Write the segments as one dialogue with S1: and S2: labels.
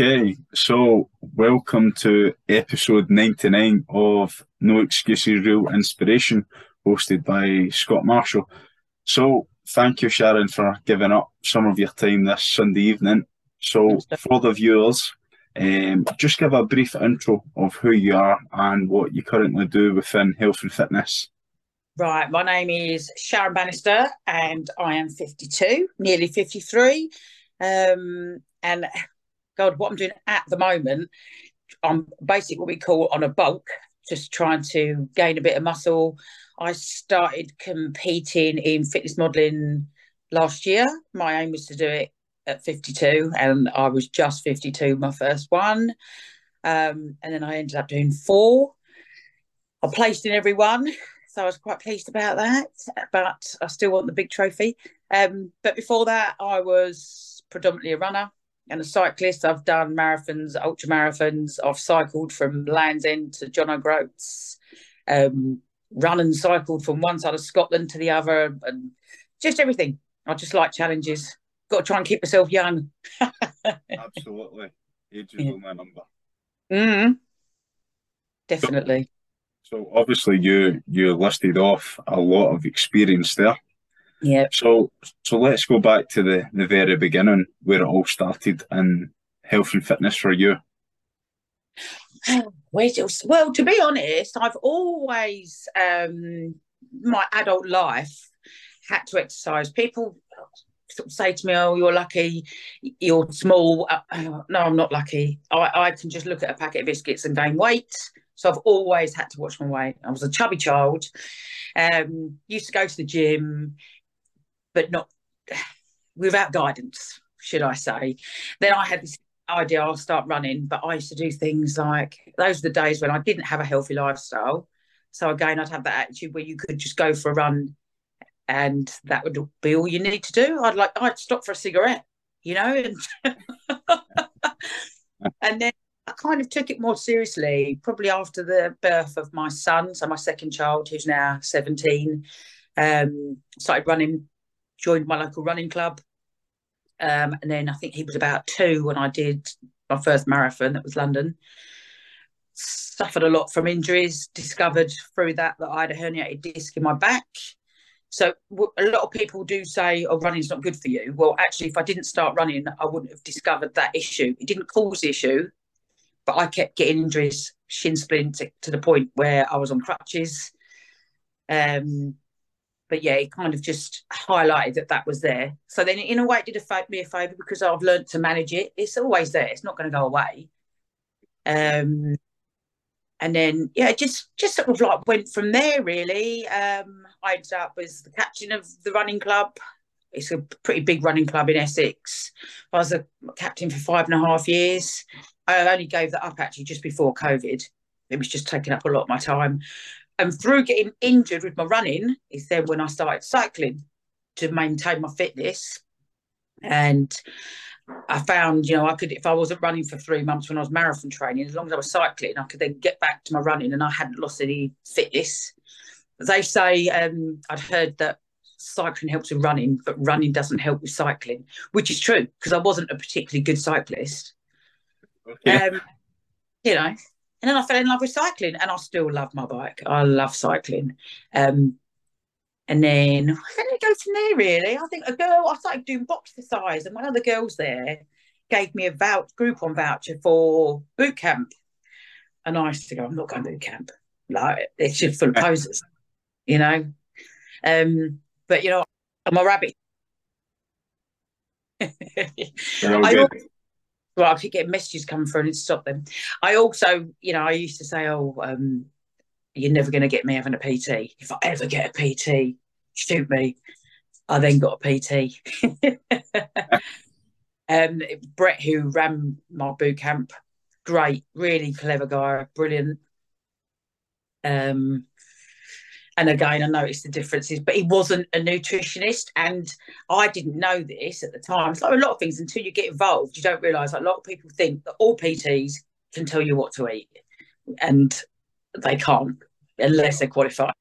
S1: Okay, so welcome to episode 99 of No Excuses Real Inspiration, hosted by Scott Marshall. So, thank you, Sharon, for giving up some of your time this Sunday evening. So, for the viewers, um, just give a brief intro of who you are and what you currently do within health and fitness.
S2: Right, my name is Sharon Bannister and I am 52, nearly 53. Um, and God, what I'm doing at the moment, I'm basically what we call on a bulk, just trying to gain a bit of muscle. I started competing in fitness modelling last year. My aim was to do it at 52, and I was just 52, my first one. Um, and then I ended up doing four. I placed in every one, so I was quite pleased about that. But I still want the big trophy. Um, but before that, I was predominantly a runner and a cyclist. I've done marathons, ultra marathons. I've cycled from Land's End to John O'Groats, um, run and cycled from one side of Scotland to the other, and just everything. I just like challenges. Got to try and keep myself young.
S1: Absolutely, age is yeah. my number.
S2: Mm. Definitely.
S1: So, so obviously, you you listed off a lot of experience there.
S2: Yeah.
S1: So so let's go back to the the very beginning where it all started in health and fitness for you.
S2: Well, to be honest, I've always um my adult life had to exercise. People sort of say to me, "Oh, you're lucky, you're small." Uh, no, I'm not lucky. I, I can just look at a packet of biscuits and gain weight. So I've always had to watch my weight. I was a chubby child. Um, used to go to the gym, but not without guidance, should I say. Then I had this idea I'll start running, but I used to do things like those are the days when I didn't have a healthy lifestyle. So again, I'd have that attitude where you could just go for a run and that would be all you need to do. I'd like I'd stop for a cigarette, you know, and and then I kind of took it more seriously, probably after the birth of my son, so my second child, who's now 17. Um, started running joined my local running club. Um, and then I think he was about two when I did my first marathon, that was London. Suffered a lot from injuries, discovered through that that I had a herniated disc in my back. So a lot of people do say, "Oh, running's not good for you." Well, actually, if I didn't start running, I wouldn't have discovered that issue. It didn't cause the issue, but I kept getting injuries, shin splint to, to the point where I was on crutches. Um, but yeah, it kind of just highlighted that that was there. So then, in a way, it did a me a favour because I've learned to manage it. It's always there. It's not going to go away. Um, and then yeah, just just sort of like went from there. Really, um, I ended up as the captain of the running club. It's a pretty big running club in Essex. I was a captain for five and a half years. I only gave that up actually just before COVID. It was just taking up a lot of my time. And through getting injured with my running is then when I started cycling to maintain my fitness. And I found, you know, I could, if I wasn't running for three months when I was marathon training, as long as I was cycling, I could then get back to my running and I hadn't lost any fitness. They say, um, I'd heard that cycling helps with running, but running doesn't help with cycling, which is true because I wasn't a particularly good cyclist. Okay. Um, you know, and then I fell in love with cycling, and I still love my bike. I love cycling. Um, and then where did it go from there? Really, I think a girl. I started doing Boxercise, and one of the girls there gave me a vouch, Groupon voucher for boot camp. And I used to go, I'm not going to boot camp. Like it's just full of posers, you know. Um, but you know, I'm a rabbit. I, I keep getting messages coming through and stop them. I also, you know, I used to say, oh, um, you're never going to get me having a PT. If I ever get a PT, shoot me. I then got a PT. Um, Brett, who ran my boot camp, great, really clever guy, brilliant. Um, and again, I noticed the differences, but he wasn't a nutritionist, and I didn't know this at the time. It's like a lot of things until you get involved, you don't realise. Like a lot of people think that all PTs can tell you what to eat, and they can't unless they're qualified.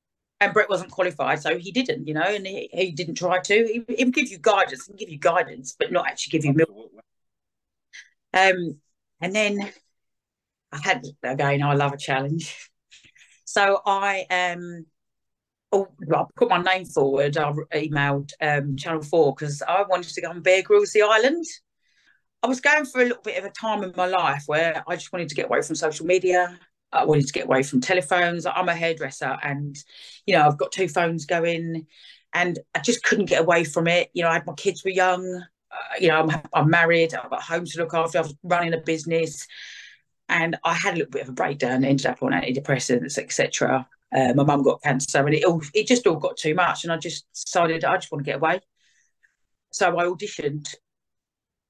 S2: And Brett wasn't qualified, so he didn't, you know, and he, he didn't try to. He, he would give you guidance and give you guidance, but not actually give you milk. Um, and then I had again, I love a challenge. So I um oh, I put my name forward. I emailed um, Channel 4 because I wanted to go on Bear Grylls The Island. I was going for a little bit of a time in my life where I just wanted to get away from social media. I wanted to get away from telephones. I'm a hairdresser and, you know, I've got two phones going and I just couldn't get away from it. You know, I had my kids were young. Uh, you know, I'm, I'm married. I've got home to look after. I was running a business and I had a little bit of a breakdown, ended up on antidepressants, etc. Uh, my mum got cancer, and it all it just all got too much, and I just decided I just want to get away. So I auditioned.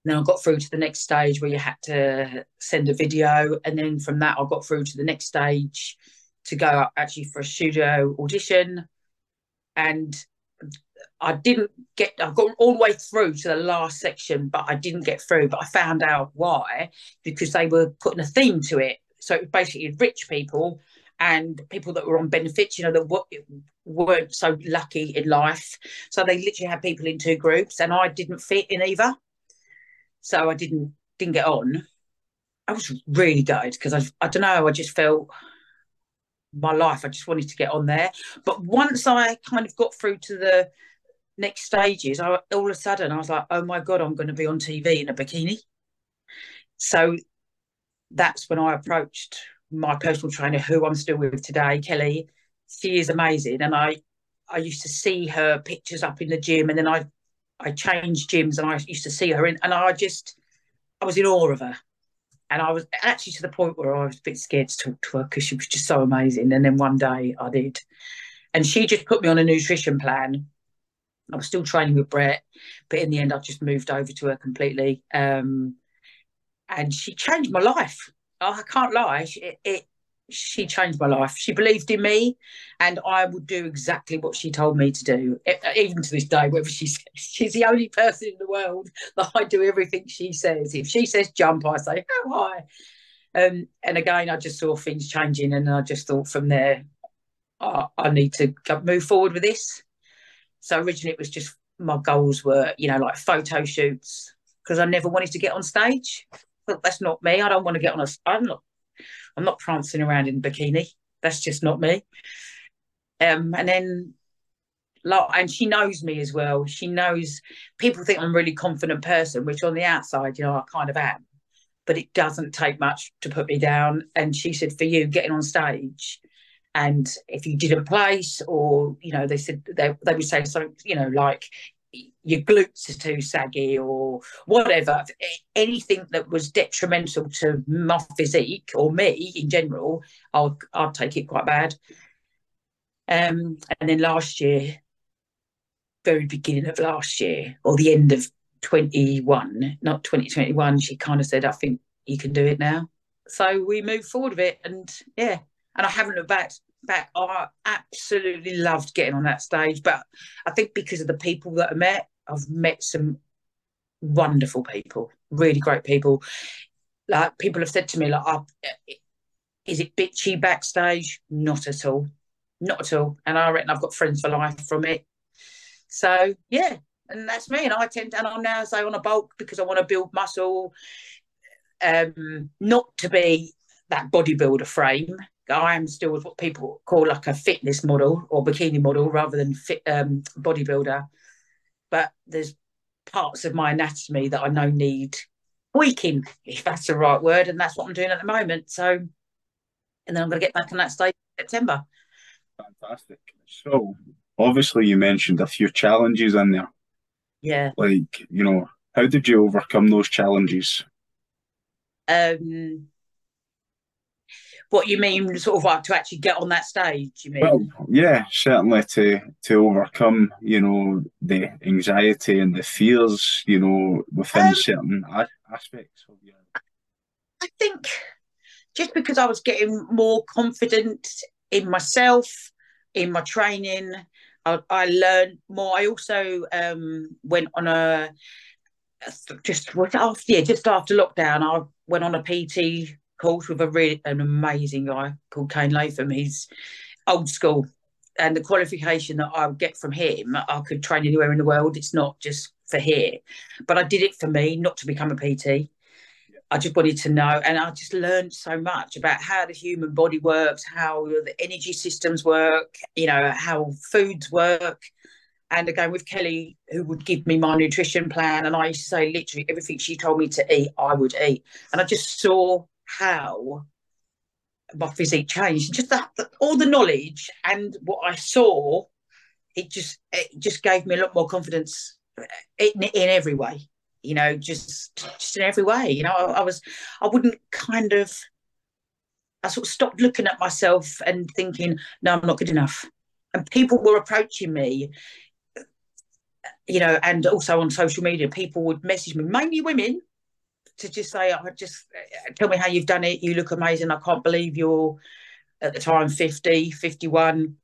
S2: Then I got through to the next stage where you had to send a video, and then from that I got through to the next stage to go up actually for a studio audition, and I didn't get. I got all the way through to the last section, but I didn't get through. But I found out why because they were putting a theme to it. So it was basically rich people and people that were on benefits, you know, that weren't so lucky in life. So they literally had people in two groups, and I didn't fit in either. So I didn't didn't get on. I was really gutted because I I don't know. I just felt my life. I just wanted to get on there. But once I kind of got through to the next stages, I all of a sudden I was like, oh my god, I'm going to be on TV in a bikini. So that's when I approached my personal trainer, who I'm still with today, Kelly, she is amazing. And I I used to see her pictures up in the gym and then I I changed gyms and I used to see her in and I just I was in awe of her. And I was actually to the point where I was a bit scared to talk to her because she was just so amazing. And then one day I did. And she just put me on a nutrition plan. I was still training with Brett, but in the end I just moved over to her completely. Um, and she changed my life oh, I can't lie. It, it, she changed my life. She believed in me, and I would do exactly what she told me to do, even to this day. Whether she says she's the only person in the world that I do everything she says. If she says jump, I say how high. Um, and again, I just saw things changing, and I just thought from there, oh, I need to move forward with this. So originally, it was just my goals were, you know, like photo shoots because I never wanted to get on stage that's not me. I don't want to get on a. I'm not. I'm not prancing around in bikini. That's just not me. Um, and then, like, and she knows me as well. She knows people think I'm a really confident person, which on the outside, you know, I kind of am. But it doesn't take much to put me down. And she said, for you, getting on stage, and if you didn't place, or you know, they said they they would say something, you know, like your glutes are too saggy or whatever, anything that was detrimental to my physique or me in general, I'll I'll take it quite bad. Um, and then last year, very beginning of last year, or the end of 21, not 2021, she kind of said, I think you can do it now. So we moved forward with it and yeah, and I haven't looked back back. I absolutely loved getting on that stage, but I think because of the people that I met, I've met some wonderful people, really great people. Like people have said to me, like, oh, "Is it bitchy backstage?" Not at all, not at all. And I reckon I've got friends for life from it. So yeah, and that's me. And I tend, and I'm now say on a bulk because I want to build muscle, um, not to be that bodybuilder frame I am still with what people call like a fitness model or bikini model rather than fit um, bodybuilder. But there's parts of my anatomy that I know need tweaking, if that's the right word, and that's what I'm doing at the moment. So, and then I'm going to get back on that stage in September.
S1: Fantastic. So, obviously, you mentioned a few challenges in there.
S2: Yeah.
S1: Like, you know, how did you overcome those challenges?
S2: Um, What you mean, sort of like to actually get on that stage? You mean?
S1: Well, yeah, certainly to to overcome, you know, the anxiety and the fears, you know, within um, certain aspects of your.
S2: I think just because I was getting more confident in myself, in my training, I, I learned more. I also um, went on a just after yeah, just after lockdown. I went on a PT course with a really an amazing guy called Kane Latham. He's old school, and the qualification that I would get from him, I could train anywhere in the world. It's not just for here, but I did it for me, not to become a PT. I just wanted to know, and I just learned so much about how the human body works, how the energy systems work, you know, how foods work. And again, with Kelly, who would give me my nutrition plan, and I used to say literally everything she told me to eat, I would eat. And I just saw how my physique changed. Just that, all the knowledge and what I saw, it just it just gave me a lot more confidence in, in every way you know, just just in every way. You know, I, I, was I wouldn't kind of I sort of stopped looking at myself and thinking, no, I'm not good enough. And people were approaching me, you know, and also on social media, people would message me, mainly women, to just say, I just uh, tell me how you've done it. You look amazing. I can't believe you're at the time 50, 51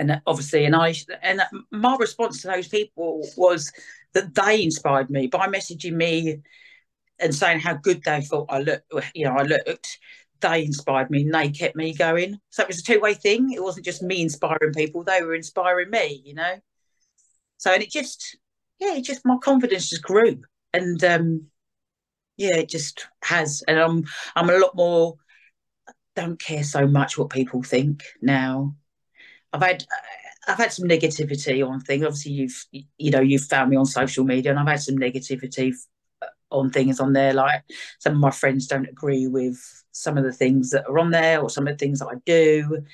S2: and obviously and i and my response to those people was that they inspired me by messaging me and saying how good they thought i looked you know i looked. They inspired me and they kept me going. So it was a two-way thing. It wasn't just me inspiring people. They were inspiring me you know? So and it just yeah it just my confidence just grew. And um yeah it just has and i'm i'm a lot more don't care so much what people think now I've had I've had some negativity on things. Obviously, you've you know you've found me on social media, and I've had some negativity on things on there. Like some of my friends don't agree with some of the things that are on there, or some of the things that I do.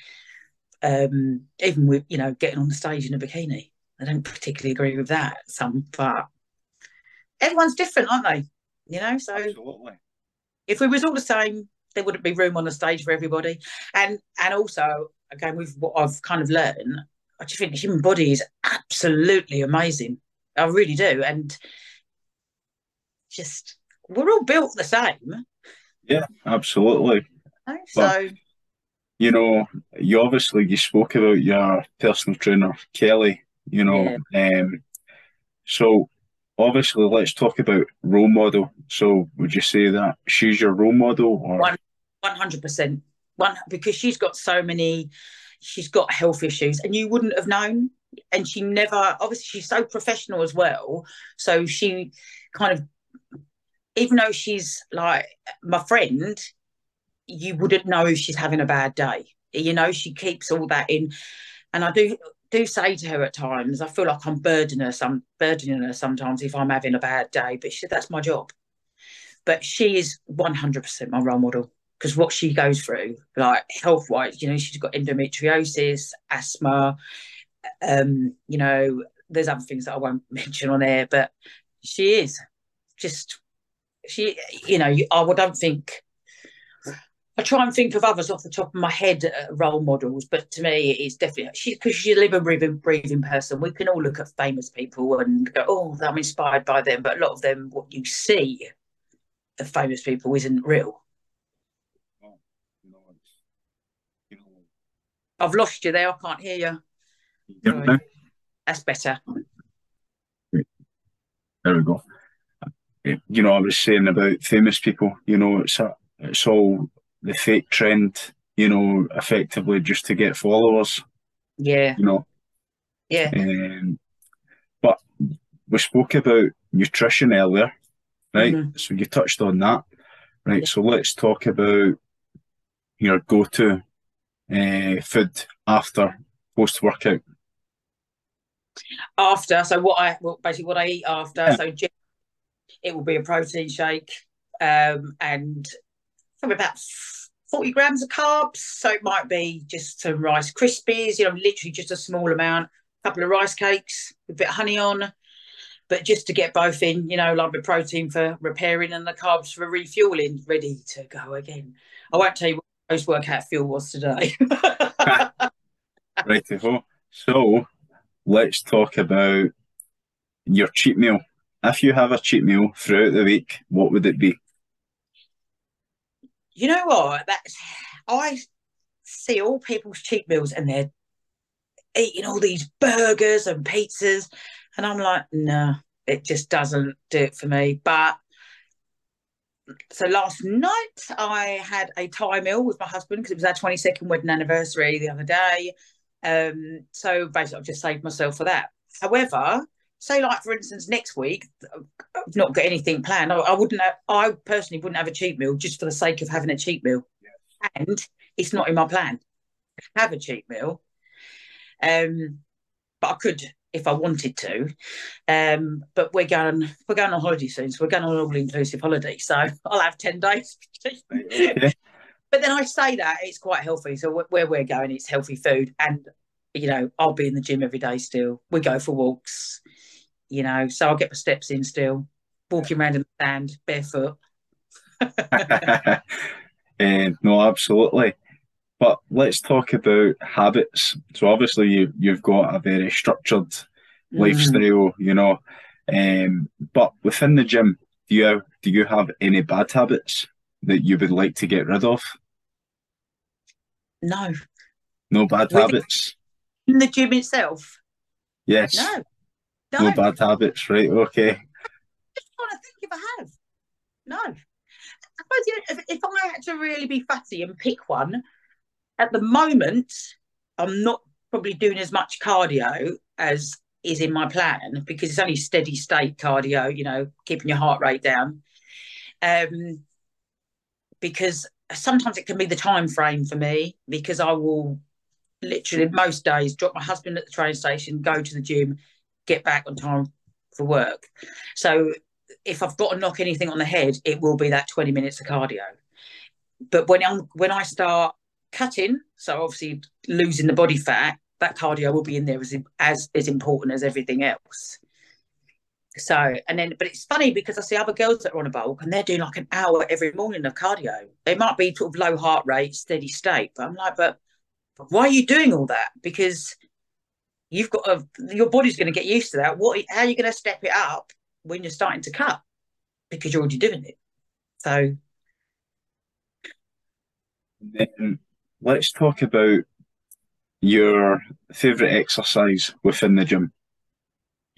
S2: Um, even with you know getting on the stage in a bikini, I don't particularly agree with that. Some, but everyone's different, aren't they? You know, so
S1: Absolutely.
S2: if we was all the same, there wouldn't be room on the stage for everybody. And and also again with what I've kind of learned, I just think the human body is absolutely amazing. I really do, and just we're all built the same.
S1: Yeah, absolutely.
S2: So. But,
S1: you know, you obviously you spoke about your personal trainer Kelly. You know, yeah. um, so obviously let's talk about role model. So would you say that she's your role model or?
S2: One hundred percent. One because she's got so many she's got health issues and you wouldn't have known. And she never obviously she's so professional as well. So she kind of even though she's like my friend you wouldn't know if she's having a bad day. You know she keeps all that in. And i do do say to her at times i feel like i'm burdening her some burdening her sometimes if i'm having a bad day but she said that's my job but she is 100% my role model because what she goes through, like health wise, you know, she's got endometriosis, asthma, um, you know, there's other things that I won't mention on air, but she is just she, you know, I don't think. I try and think of others off the top of my head, uh, role models, but to me, it's definitely she because she's a living, breathing, breathing person. We can all look at famous people and go, "Oh, I'm inspired by them," but a lot of them, what you see of famous people, isn't real I've lost you there. I can't hear you. Yep. That's better.
S1: There we go. You know, I was saying about famous people. You know, it's a, it's all the fake trend. You know, effectively just to get followers.
S2: Yeah.
S1: You know.
S2: Yeah.
S1: Um, but we spoke about nutrition earlier, right? Mm-hmm. So you touched on that, right? Yeah. So let's talk about your go-to uh, food after post workout?
S2: After, so what I well, basically what I eat after, yeah. so it will be a protein shake um, and about 40 grams of carbs. So it might be just some Rice Krispies, you know, literally just a small amount, a couple of rice cakes, a bit of honey on, but just to get both in, you know, like the protein for repairing and the carbs for refueling, ready to go again. I won't tell you what post workout fuel was today.
S1: Righty ho. So let's talk about your cheat meal. If you have a cheat meal throughout the week, what would it be?
S2: You know what? I see all people's cheat meals and they're eating all these burgers and pizzas, and I'm like, no, it just doesn't do it for me. But so last night I had a Thai meal with my husband because it was our 22nd wedding anniversary the other day. Um, so basically, I've just saved myself for that. However, say like for instance, next week, I've not got anything planned. I, I wouldn't. Have, I personally wouldn't have a cheat meal just for the sake of having a cheat meal, yeah. and it's not in my plan. Have a cheat meal, um, but I could if I wanted to. Um, but we're going we're going on holiday soon, so we're going on an all inclusive holiday. So I'll have ten days. but then I say that it's quite healthy. So where we're going, it's healthy food, and you know I'll be in the gym every day. Still, we go for walks. You know, so I'll get my steps in still, walking around in the sand barefoot.
S1: um, no, absolutely. But let's talk about habits. So obviously you you've got a very structured mm. lifestyle, you know. Um, but within the gym, do you do you have any bad habits that you would like to get rid of?
S2: No.
S1: No bad With habits.
S2: In the gym itself.
S1: Yes.
S2: No.
S1: No, no bad habits, right? Okay. I
S2: just want to think if I have. No. I suppose if, if I had to really be fussy and pick one, at the moment, I'm not probably doing as much cardio as is in my plan because it's only steady state cardio, you know, keeping your heart rate down. Um, because sometimes it can be the time frame for me because I will literally most days drop my husband at the train station, go to the gym, get back on time for work. So if I've got to knock anything on the head, it will be that 20 minutes of cardio. But when I'm when I start cutting, so obviously losing the body fat, that cardio will be in there as as as important as everything else. So and then, but it's funny because I see other girls that are on a bulk and they're doing like an hour every morning of cardio. They might be sort of low heart rate, steady state, but I'm like, but, but why are you doing all that? Because you've got a, your body's going to get used to that. What? How are you going to step it up when you're starting to cut? Because you're already doing it. So.
S1: Then let's talk about your favourite exercise within the gym.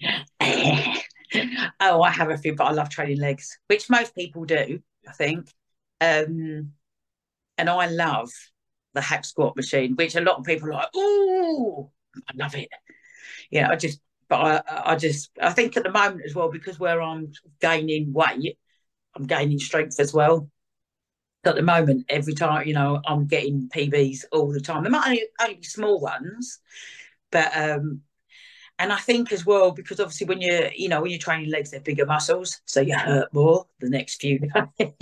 S2: oh, I have a few, but I love training legs, which most people do, I think. Um, and I love the hack squat machine, which a lot of people are like, oh, I love it. Yeah, I just, but I, I just, I think at the moment as well, because where I'm gaining weight, I'm gaining strength as well at the moment, every time, you know, I'm getting PBs all the time. There might only, only be small ones, but um, and I think as well because obviously when you're, you know, when you're training legs, they're bigger muscles, so you hurt more the next few and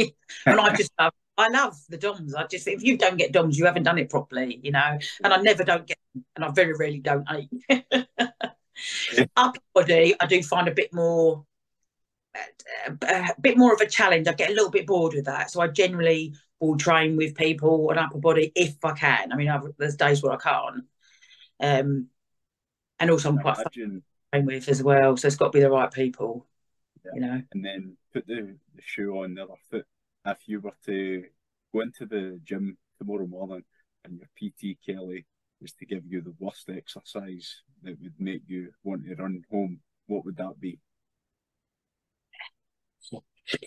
S2: I just love, I love the DOMs. I just if you don't get DOMs, you haven't done it properly, you know. And I never don't get, them, and I very rarely don't eat. Upper body, I do find a bit more a bit more of a challenge. I get a little bit bored with that. So I generally will train with people on upper body if I can. I mean, I've, there's days where I can't. Um, and also I'm quite imagine... fun with as well. So it's got to be the right people, yeah. you know.
S1: And then put the, the shoe on the other foot. If you were to go into the gym tomorrow morning and your PT Kelly was to give you the worst exercise that would make you want to run home, what would that be?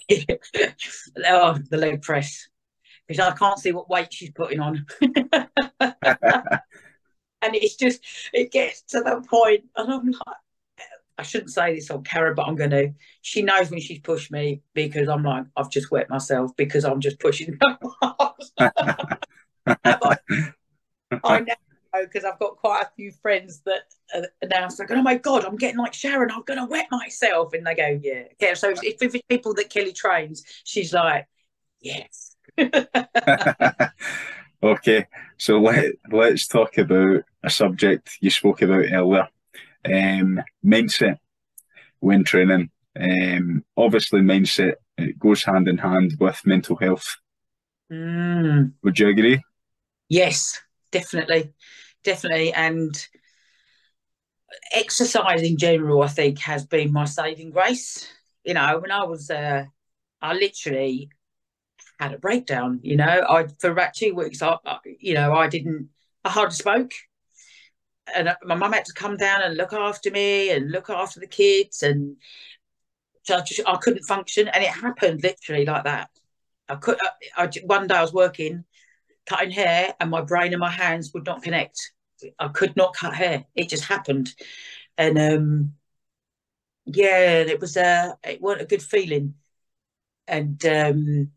S2: oh, the leg press. Because I can't see what weight she's putting on. and it's just, it gets to that point, and I'm like, I shouldn't say this on camera, but I'm going to. She knows when she's pushed me because I'm like, I've just wet myself because I'm just pushing. My I know because I've got quite a few friends that are now like, oh my god, I'm getting like Sharon, I'm gonna wet myself, and they go, yeah, yeah. So if, if it's people that Kelly trains, she's like, yes.
S1: okay, so let let's talk about a subject you spoke about earlier, um, mindset when training. Um, obviously, mindset it goes hand in hand with mental health.
S2: Mm.
S1: Would you agree?
S2: Yes, definitely, definitely, and exercise in general, I think, has been my saving grace. You know, when I was, uh, I literally had a breakdown. You know, I for about two weeks, I, I you know, I didn't, I hardly spoke, and uh, my mum had to come down and look after me and look after the kids, and so I, just, I couldn't function, and it happened literally like that. I could. I, I, one day I was working, cutting hair, and my brain and my hands would not connect. I could not cut hair. It just happened, and um, yeah, it was a it wasn't a good feeling, and um,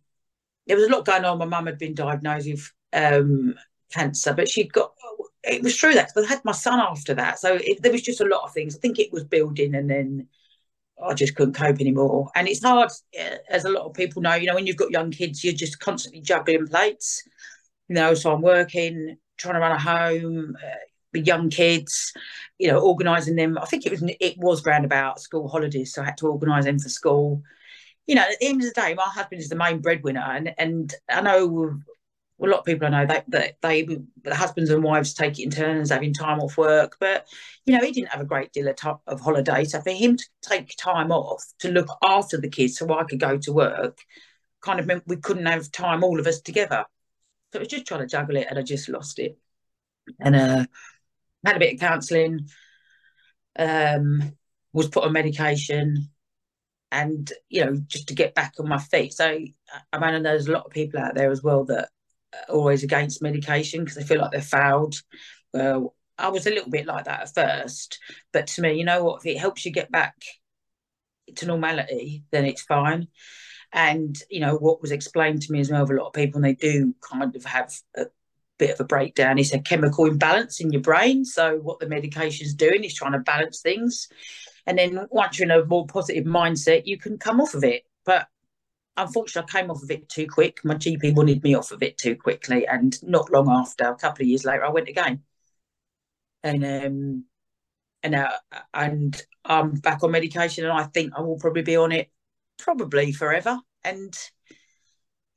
S2: there was a lot going on. My mum had been diagnosed with um, cancer, but she'd got. It was true that because I had my son after that, so it, there was just a lot of things. I think it was building, and then I just couldn't cope anymore. And it's hard, eh, as a lot of people know. You know, when you've got young kids, you're just constantly juggling plates. You know, so I'm working, trying to run a home uh, with young kids. You know, organising them. I think it was it was round about school holidays, so I had to organise them for school you know, at the end of the day, my husband is the main breadwinner, and and I know a lot of people I know that that they the husbands and wives take it in turns having time off work, but you know he didn't have a great deal of, of holiday. So for him to take time off to look after the kids, so I could go to work, kind of meant we couldn't have time all of us together. So I was just trying to juggle it, and I just lost it. And uh, had a bit of counselling. Um, was put on medication and you know just to get back on my feet so i mean there's a lot of people out there as well that always against medication because they feel like they're fouled. I was a little bit like that at first but to me you know what? If it helps you get back to normality then it's fine. And you know what was explained to me as well of a lot of people and they do kind of have a bit of a breakdown it's a chemical imbalance in your brain. So what the medication is doing is trying to balance things. And then once you're in a more positive mindset, you can come off of it. But unfortunately, I came off of it too quick. My GP wanted me off of it too quickly. And not long after, a couple of years later, I went again. And um, and uh, and I'm back on medication, and I think I will probably be on it probably forever. And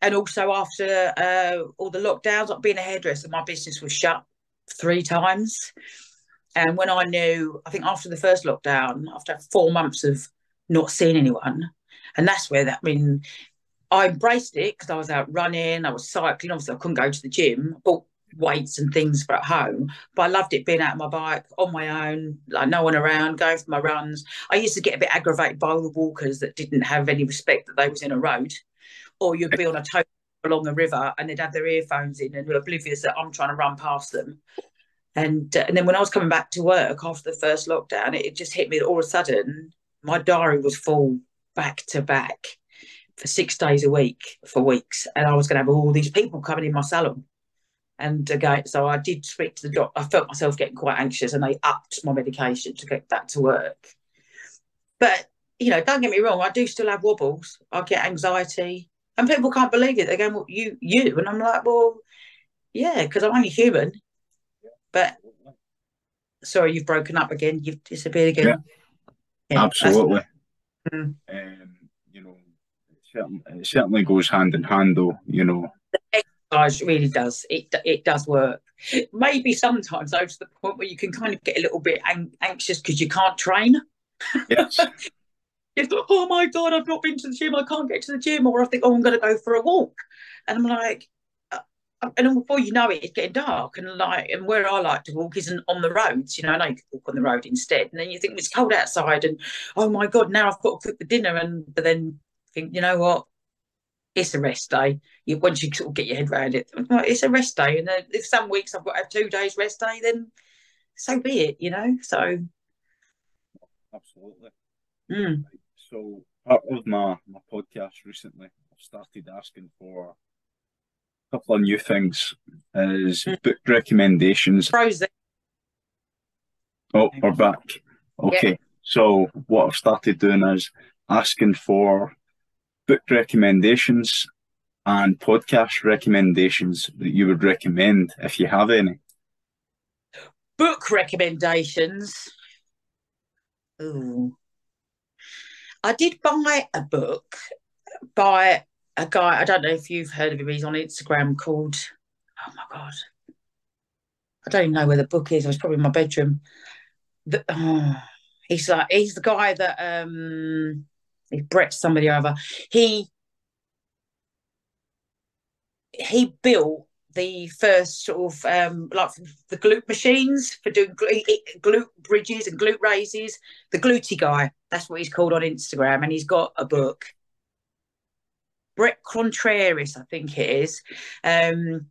S2: and also after uh, all the lockdowns, like being a hairdresser, my business was shut three times. And when I knew, I think after the first lockdown, after four months of not seeing anyone, and that's where that, I mean, I embraced it because I was out running, I was cycling. Obviously, I couldn't go to the gym, bought weights and things for at home, but I loved it being out on my bike on my own, like no one around, going for my runs. I used to get a bit aggravated by all the walkers that didn't have any respect that they was in a road, or you'd be on a tow along the river and they'd have their earphones in and oblivious that I'm trying to run past them. And uh, and then when I was coming back to work after the first lockdown, it, it just hit me that all of a sudden my diary was full back to back for six days a week for weeks, and I was going to have all these people coming in my salon. And again, so I did speak to the doctor. I felt myself getting quite anxious, and they upped my medication to get back to work. But you know, don't get me wrong, I do still have wobbles. I get anxiety, and people can't believe it. They go, "Well, you, you," and I'm like, "Well, yeah, because I'm only human." But sorry, you've broken up again. You've disappeared again.
S1: Yeah, yeah absolutely. Mm. Um, it certainly, it certainly goes hand in hand, though. You know,
S2: exercise really does. It it does work. Maybe sometimes though to the point where you can kind of get a little bit ang- anxious because you can't train.
S1: Yes.
S2: like, oh my god, I've not been to the gym. I can't get to the gym, or I think, oh, I'm going to go for a walk, and I'm like, uh, and before you know it, it's getting dark. And like, and where I like to walk isn't on the roads. You know, I know you can walk on the road instead. And then you think it's cold outside, and oh my god, now I've got to cook the dinner. And but then think, you know what? It's a rest day. You once you sort of get your head around it, it's a rest day. And then if some weeks I've got to have two days rest day, then so be it. You know, so
S1: absolutely.
S2: Mm.
S1: So part of my my podcast recently, I've started asking for a couple of new things is mm. book recommendations.
S2: Frozen.
S1: Oh, we're back. Okay. Yeah. So what I've started doing is asking for book recommendations and podcast recommendations that you would recommend if you have any.
S2: Book recommendations. Ooh. I did buy a book by a guy, I don't know if you've heard of him, he's on Instagram called, oh my God, I don't even know where the book is. It was probably in my bedroom. The, oh, he's like he's the guy that um he's Bret somebody over. He he built the first sort of um, like the glute machines for doing glute bridges and glute raises. The glutey guy, that's what he's called on Instagram, and he's got a book. Bret Contreras, I think it is. Um,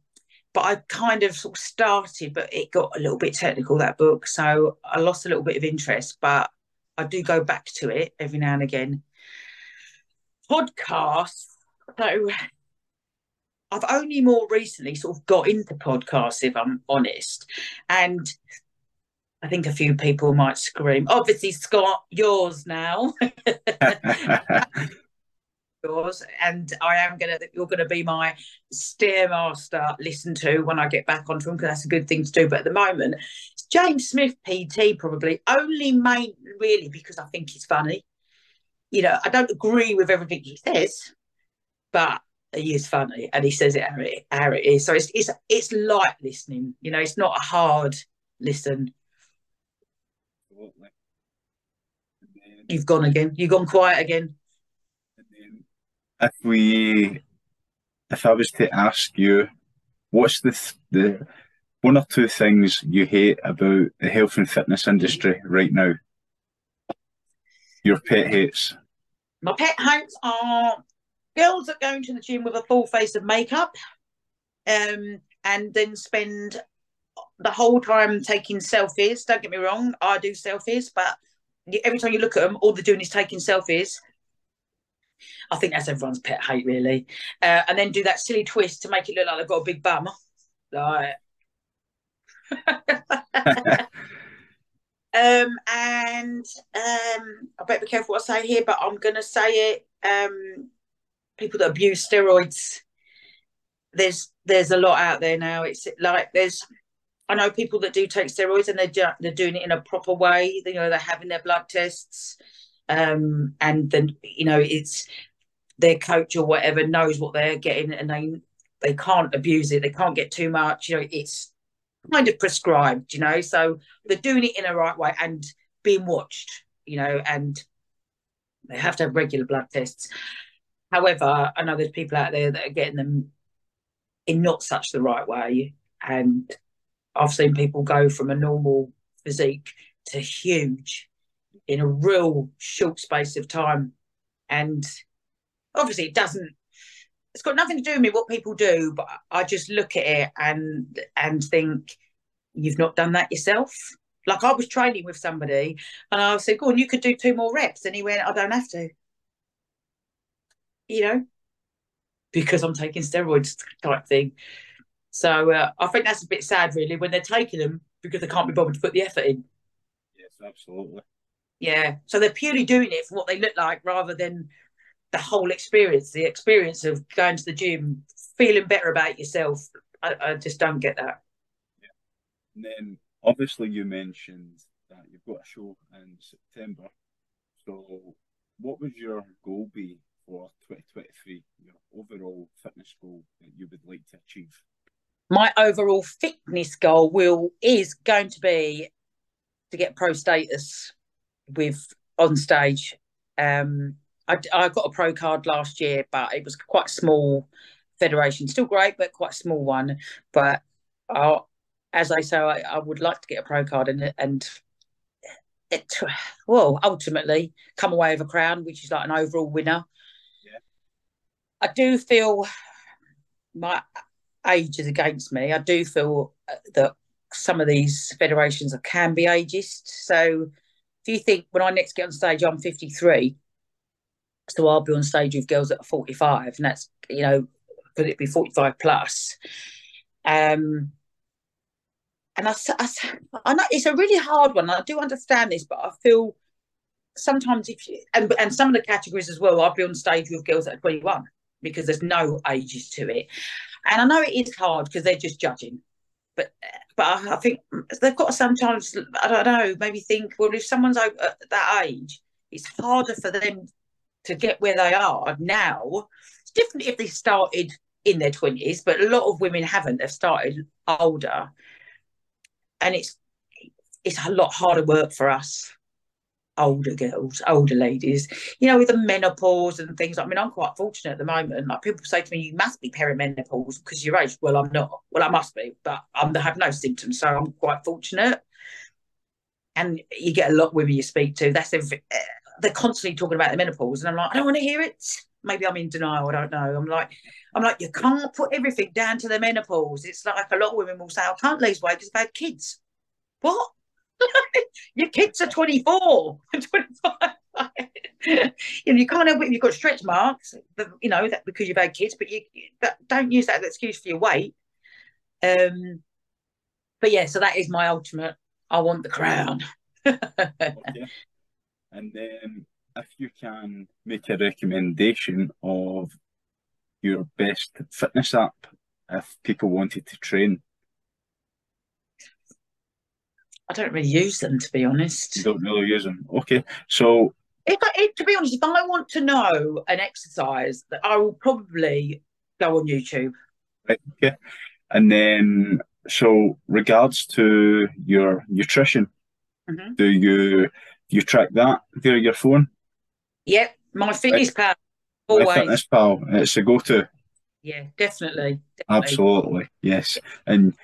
S2: but I kind of sort of started, but it got a little bit technical that book, so I lost a little bit of interest. But I do go back to it every now and again. Podcasts. So I've only more recently sort of got into podcasts, if I'm honest. And I think a few people might scream, obviously, Scott, yours now. yours. And I am going to, you're going to be my stairmaster listen to when I get back onto them because that's a good thing to do. But at the moment, James Smith PT probably only main really because I think he's funny. You know, I don't agree with everything he says, but he is funny and he says it how it, how it is. So it's it's it's light listening. You know, it's not a hard listen. Then, You've gone again. You've gone quiet again.
S1: if we, if I was to ask you, what's the the one or two things you hate about the health and fitness industry right now? Your pet hates.
S2: My pet hates are girls that go into the gym with a full face of makeup um, and then spend the whole time taking selfies. Don't get me wrong, I do selfies, but every time you look at them, all they're doing is taking selfies. I think that's everyone's pet hate, really. Uh, and then do that silly twist to make it look like they've got a big bum. Like, um, and um, I better be careful what I say here, but I'm going to say it. Um, people that abuse steroids. There's there's a lot out there now. It's like there's I know people that do take steroids and they're they're doing it in a proper way. You know, they're having their blood tests, um, and then you know it's their coach or whatever knows what they're getting, and they they can't abuse it. They can't get too much. You know, it's kind of prescribed. You know, so they're doing it in a right way and being watched. You know, and they have to have regular blood tests. However, I know there's people out there that are getting them in not such the right way. And I've seen people go from a normal physique to huge in a real short space of time. And obviously, it doesn't. It's got nothing to do with me what people do, but I just look at it and and think you've not done that yourself. Like I was training with somebody, and I said, "Go on, you could do two more reps," and he went, "I don't have to." you know, because I'm taking steroids type thing. So uh, I think that's a bit sad, really, when they're taking them because they can't be bothered to put the effort in.
S1: Yes, absolutely.
S2: Yeah. So they're purely doing it for what they look like rather than the whole experience, the experience of going to the gym, feeling better about yourself. I, I just don't get that.
S1: Yeah. And then obviously you mentioned that you've got a show in September. So what would your goal be for 2023, your overall fitness goal that you would like to achieve?
S2: My overall fitness goal will is going to be to get pro status with on stage. Um, I, I got a pro card last year, but it was quite small federation. Still great, but quite small one. But I, as I say, I, I would like to get a pro card and and it well ultimately come away with a crown, which is like an overall winner. I do feel my age is against me. I do feel uh, that some of these federations can be ageist. So if you think when I next get on stage, I'm 53, so I'll be on stage with girls are 45, and that's you know could it be 45 plus? Um, and I, I, I know it's a really hard one. I do understand this, but I feel sometimes if you, and and some of the categories as well, I'll be on stage with girls are 21 because there's no ages to it. And I know it is hard because they're just judging, but but I, I, think they've got to sometimes I don't know maybe think well if someone's at that age, it's harder for them to get where they are now. It's different if they started in their twenties, but a lot of women haven't. They've started older. and it's it's a lot harder work for us older girls, older ladies, you know, with the menopause and things. I mean, I'm quite fortunate at the moment. Like people say to me, "You must be perimenopause because you're age." Well, I'm not. Well, I must be, but I'm, I have no symptoms, so I'm quite fortunate. And you get a lot of women you speak to. That's every, they're constantly talking about the menopause, and I'm like, I don't want to hear it. Maybe I'm in denial. I don't know. I'm like, I'm like, you can't put everything down to the menopause. It's like a lot of women will say, I can't lose weight because I've had kids. What? Your kids are 24, 25. you know, you can't help it if you've got stretch marks, you know, that because you've had kids, but you that, don't use that as an excuse for your weight. Um, but yeah, so that is my ultimate. I want the crown.
S1: okay. And then, if you can make a recommendation of your best fitness app, if people wanted to train,
S2: I don't really use them to be honest.
S1: You don't really use them. Okay, so
S2: if, I, if to be honest, if I want to know an exercise, that I will probably go on YouTube.
S1: Right, okay, and then so regards to your nutrition, mm-hmm. do you you track that via your phone?
S2: Yep, MyFitnessPal. Always. My
S1: fitness pal, it's a go-to.
S2: Yeah, definitely, definitely.
S1: Absolutely, yes, and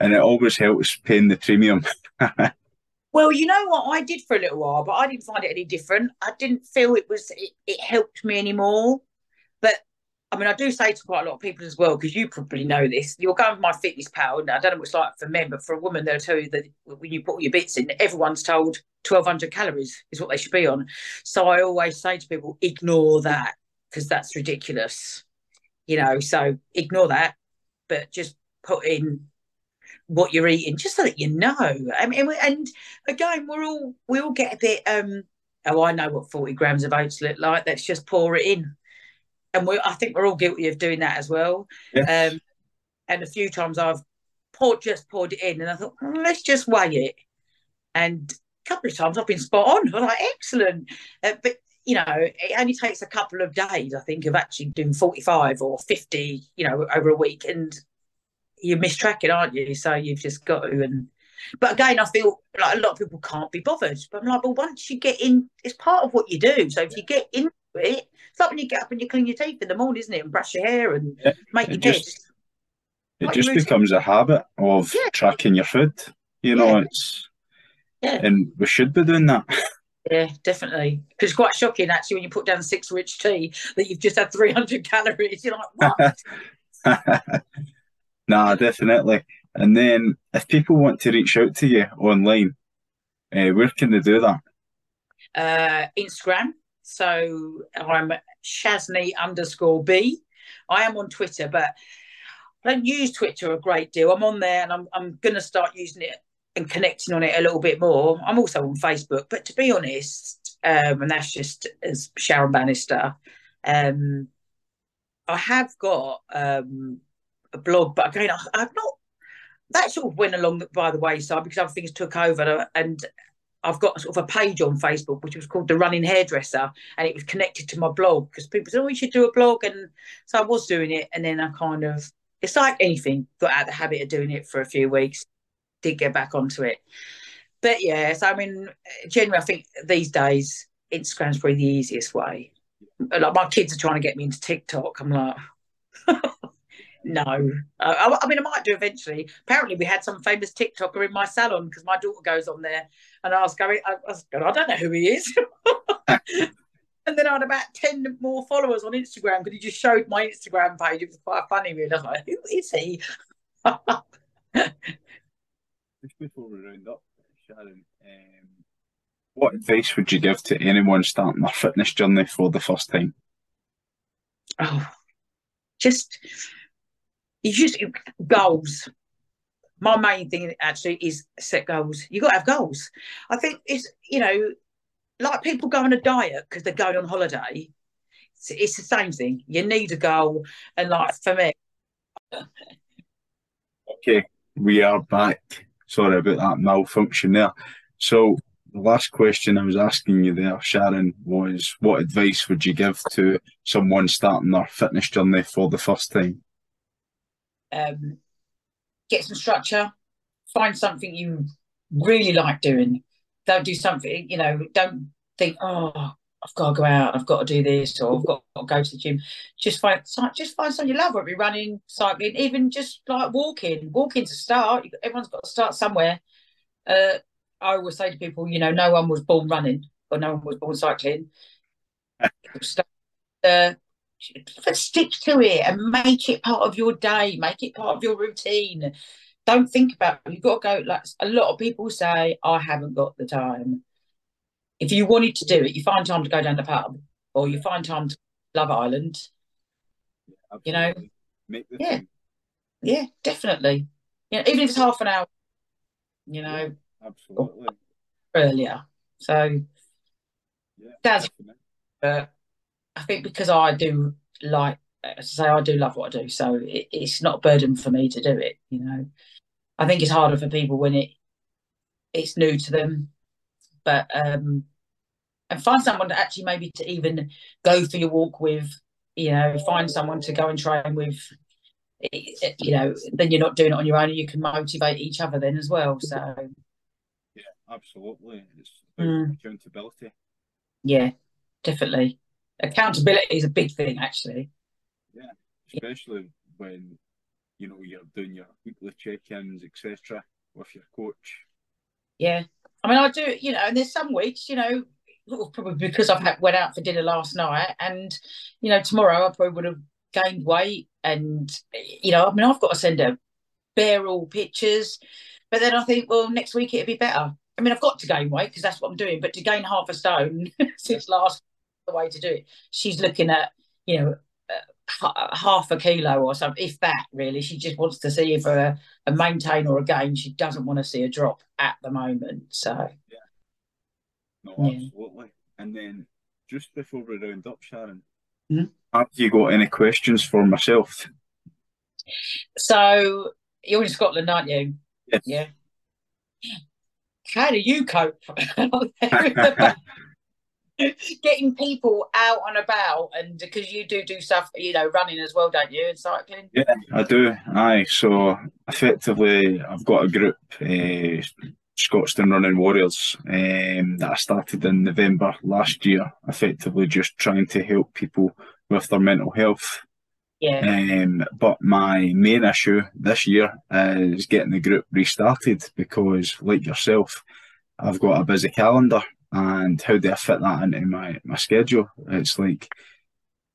S1: and it always helps paying the premium.
S2: well, you know what I did for a little while, but I didn't find it any different. I didn't feel it was it, it helped me anymore. But I mean, I do say to quite a lot of people as well, because you probably know this. You're going with MyFitnessPal, and I don't know what it's like for men, but for a woman, they'll tell you that when you put all your bits in, everyone's told 1,200 calories is what they should be on. So I always say to people, ignore that because that's ridiculous. You know, so ignore that, but just put in what you're eating, just so that you know. I mean, and again, we're all we all get a bit. um Oh, I know what forty grams of oats look like. Let's just pour it in, and we I think we're all guilty of doing that as well. Yes. Um, and a few times I've poured just poured it in, and I thought, mm, let's just weigh it. And a couple of times I've been spot on. I'm like, excellent. Uh, but you know, it only takes a couple of days, I think, of actually doing 45 or 50, you know, over a week. And you're mistracking, aren't you? So you've just got to. And but again, I feel like a lot of people can't be bothered. But I'm like, well, once you get in, it's part of what you do. So if you get into it, it's like when you get up and you clean your teeth in the morning, isn't it? And brush your hair and yeah, make your just,
S1: It just becomes a habit of yeah. tracking your food. You know, yeah. it's yeah, and we should be doing that.
S2: Yeah, definitely. Because It's quite shocking actually when you put down six rich tea that you've just had 300 calories. You're like, what?
S1: Nah, definitely. And then if people want to reach out to you online, uh, where can they do that?
S2: Uh, Instagram. So I'm Shazney underscore B. I am on Twitter, but I don't use Twitter a great deal. I'm on there and I'm, I'm going to start using it and connecting on it a little bit more. I'm also on Facebook, but to be honest, um, and that's just as Sharon Bannister, um, I have got um, a blog, but again, I, I've not. That sort of went along by the wayside because other things took over, and I've got sort of a page on Facebook which was called the Running Hairdresser, and it was connected to my blog because people said, "Oh, you should do a blog," and so I was doing it, and then I kind of it's like anything, got out of the habit of doing it for a few weeks, did get back onto it, but yeah. So I mean, generally, I think these days Instagram's probably the easiest way. Like my kids are trying to get me into TikTok. I'm like. No, uh, I, I, mean I might do eventually. Apparently, we had some famous TikToker in my salon because my daughter goes on there, and I was going, I, was going, I don't know who he is. and then I had about ten more followers on Instagram because he just showed my Instagram page. It was quite funny, really. I was like, who is he?
S1: just before we round up, Sharon, um, what advice would you give to anyone starting their fitness journey for the first time?
S2: Oh, just you just goals. My main thing actually is set goals. You got to have goals. I think it's you know, like people go on a diet because they're going on holiday. It's, it's the same thing. You need a goal, and like for me.
S1: okay, we are back. Sorry about that malfunction there. So the last question I was asking you there, Sharon, was what advice would you give to someone starting their fitness journey for the first time?
S2: Um, get some structure, find something you really like doing. Don't do something, you know, don't think, oh, I've got to go out, I've got to do this, or I've got to go to the gym. Just find just find something you love, whether it be running, cycling, even just like walking. Walking's a start. Everyone's got to start somewhere. Uh, I always say to people, you know, no one was born running or no one was born cycling. uh, stick to it and make it part of your day, make it part of your routine. Don't think about it. You've got to go. Like a lot of people say, I haven't got the time. If you wanted to do it, you find time to go down the pub or you find time to Love Island. Yeah, you know, yeah, time. yeah, definitely. You know, even if it's half an hour, you know,
S1: yeah, absolutely
S2: earlier. So
S1: yeah,
S2: that's. But I think because I do like, i say, I do love what I do, so it, it's not a burden for me to do it. You know, I think it's harder for people when it it's new to them, but um, and find someone to actually maybe to even go for your walk with. You know, find someone to go and train with. You know, then you're not doing it on your own. And you can motivate each other then as well. So,
S1: yeah, absolutely, it's mm. accountability.
S2: Yeah, definitely. Accountability is a big thing, actually.
S1: Yeah, especially when you know you're doing your weekly check-ins, etc., with your coach.
S2: Yeah, I mean, I do. You know, and there's some weeks, you know, oh, probably because I've had, went out for dinner last night, and you know, tomorrow I probably would have gained weight, and you know, I mean, I've got to send a bare all pictures, but then I think, well, next week it'll be better. I mean, I've got to gain weight because that's what I'm doing, but to gain half a stone since last the way to do it. She's looking at, you know, uh, half a kilo or something, if that really. She just wants to see if a, a maintain or a gain. She doesn't want to see a drop at the moment. So,
S1: yeah. No, absolutely. Yeah. And then just before we round up, Sharon,
S2: mm-hmm.
S1: have you got any questions for myself?
S2: So, you're in Scotland, aren't you?
S1: Yes.
S2: Yeah how do you cope? Getting people out and about, and because you do do stuff, you know, running as well, don't you, and cycling?
S1: Yeah, I do. Aye, so effectively, I've got a group, uh, Scotstoun Running Warriors, um, that I started in November last year. Effectively, just trying to help people with their mental health
S2: yeah.
S1: Um, but my main issue this year is getting the group restarted because, like yourself, I've got a busy calendar, and how do I fit that into my, my schedule? It's like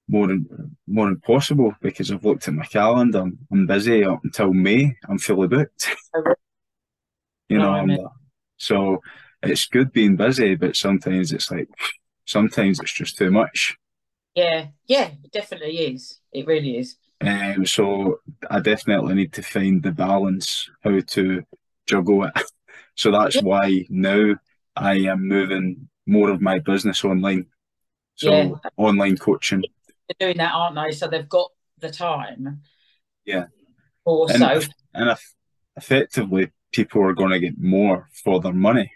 S1: more than more impossible because I've looked at my calendar. I'm, I'm busy up until May. I'm fully booked. you know, no, so it's good being busy, but sometimes it's like sometimes it's just too much.
S2: Yeah, yeah, it definitely is. It really is.
S1: Um, so I definitely need to find the balance, how to juggle it. so that's yeah. why now I am moving more of my business online. So yeah. online coaching.
S2: They're doing that, aren't they? So they've got the time.
S1: Yeah.
S2: Also,
S1: and, and if, effectively, people are going to get more for their money.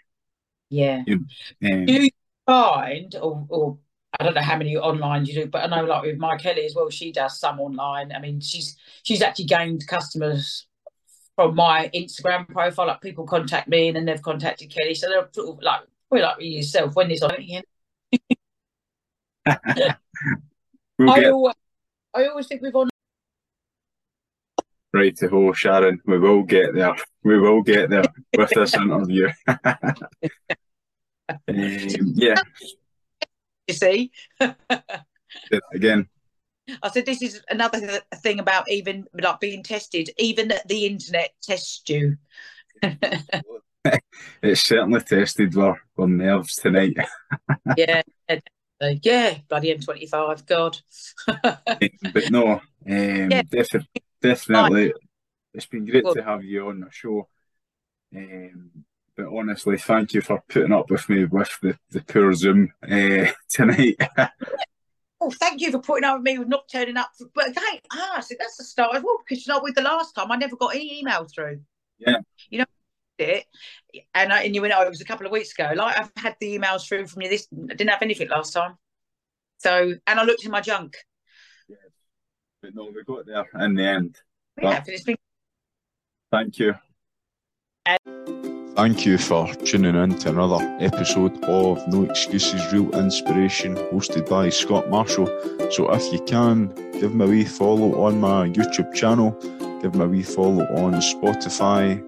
S2: Yeah.
S1: You,
S2: um, do you find, or, or I don't know how many online you do, but I know like with Mike Kelly as well, she does some online. I mean, she's she's actually gained customers from my Instagram profile. Like people contact me and then they've contacted Kelly. So they're sort of like probably like yourself when there's on again.
S1: we'll
S2: I, always, I always think we've on
S1: Right to ho, Sharon. We will get there. We will get there with this interview. um, yeah,
S2: you see.
S1: Again.
S2: I said this is another thing about even like being tested. Even the internet tests you.
S1: it's certainly tested our, our nerves tonight.
S2: yeah, yeah, bloody M25, God.
S1: but no, um, yeah. Def- definitely, it's been great to have you on the show. Um, but honestly, thank you for putting up with me with the, the poor Zoom uh, tonight.
S2: Oh, thank you for putting up with me with not turning up. But again, ah, see, that's the start as well because you know, with the last time, I never got any email through.
S1: Yeah.
S2: You know, it, and I, and you went, oh, it was a couple of weeks ago. Like I've had the emails through from you. This I didn't have anything last time. So, and I looked in my junk.
S1: Yes, but no, we got there in the end.
S2: Yeah, but, been...
S1: Thank you. Thank you for tuning in to another episode of No Excuses Real Inspiration, hosted by Scott Marshall. So, if you can, give me a wee follow on my YouTube channel, give me a wee follow on Spotify,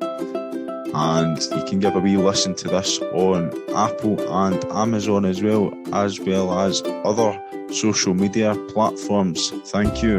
S1: and you can give a wee listen to this on Apple and Amazon as well, as well as other social media platforms. Thank you.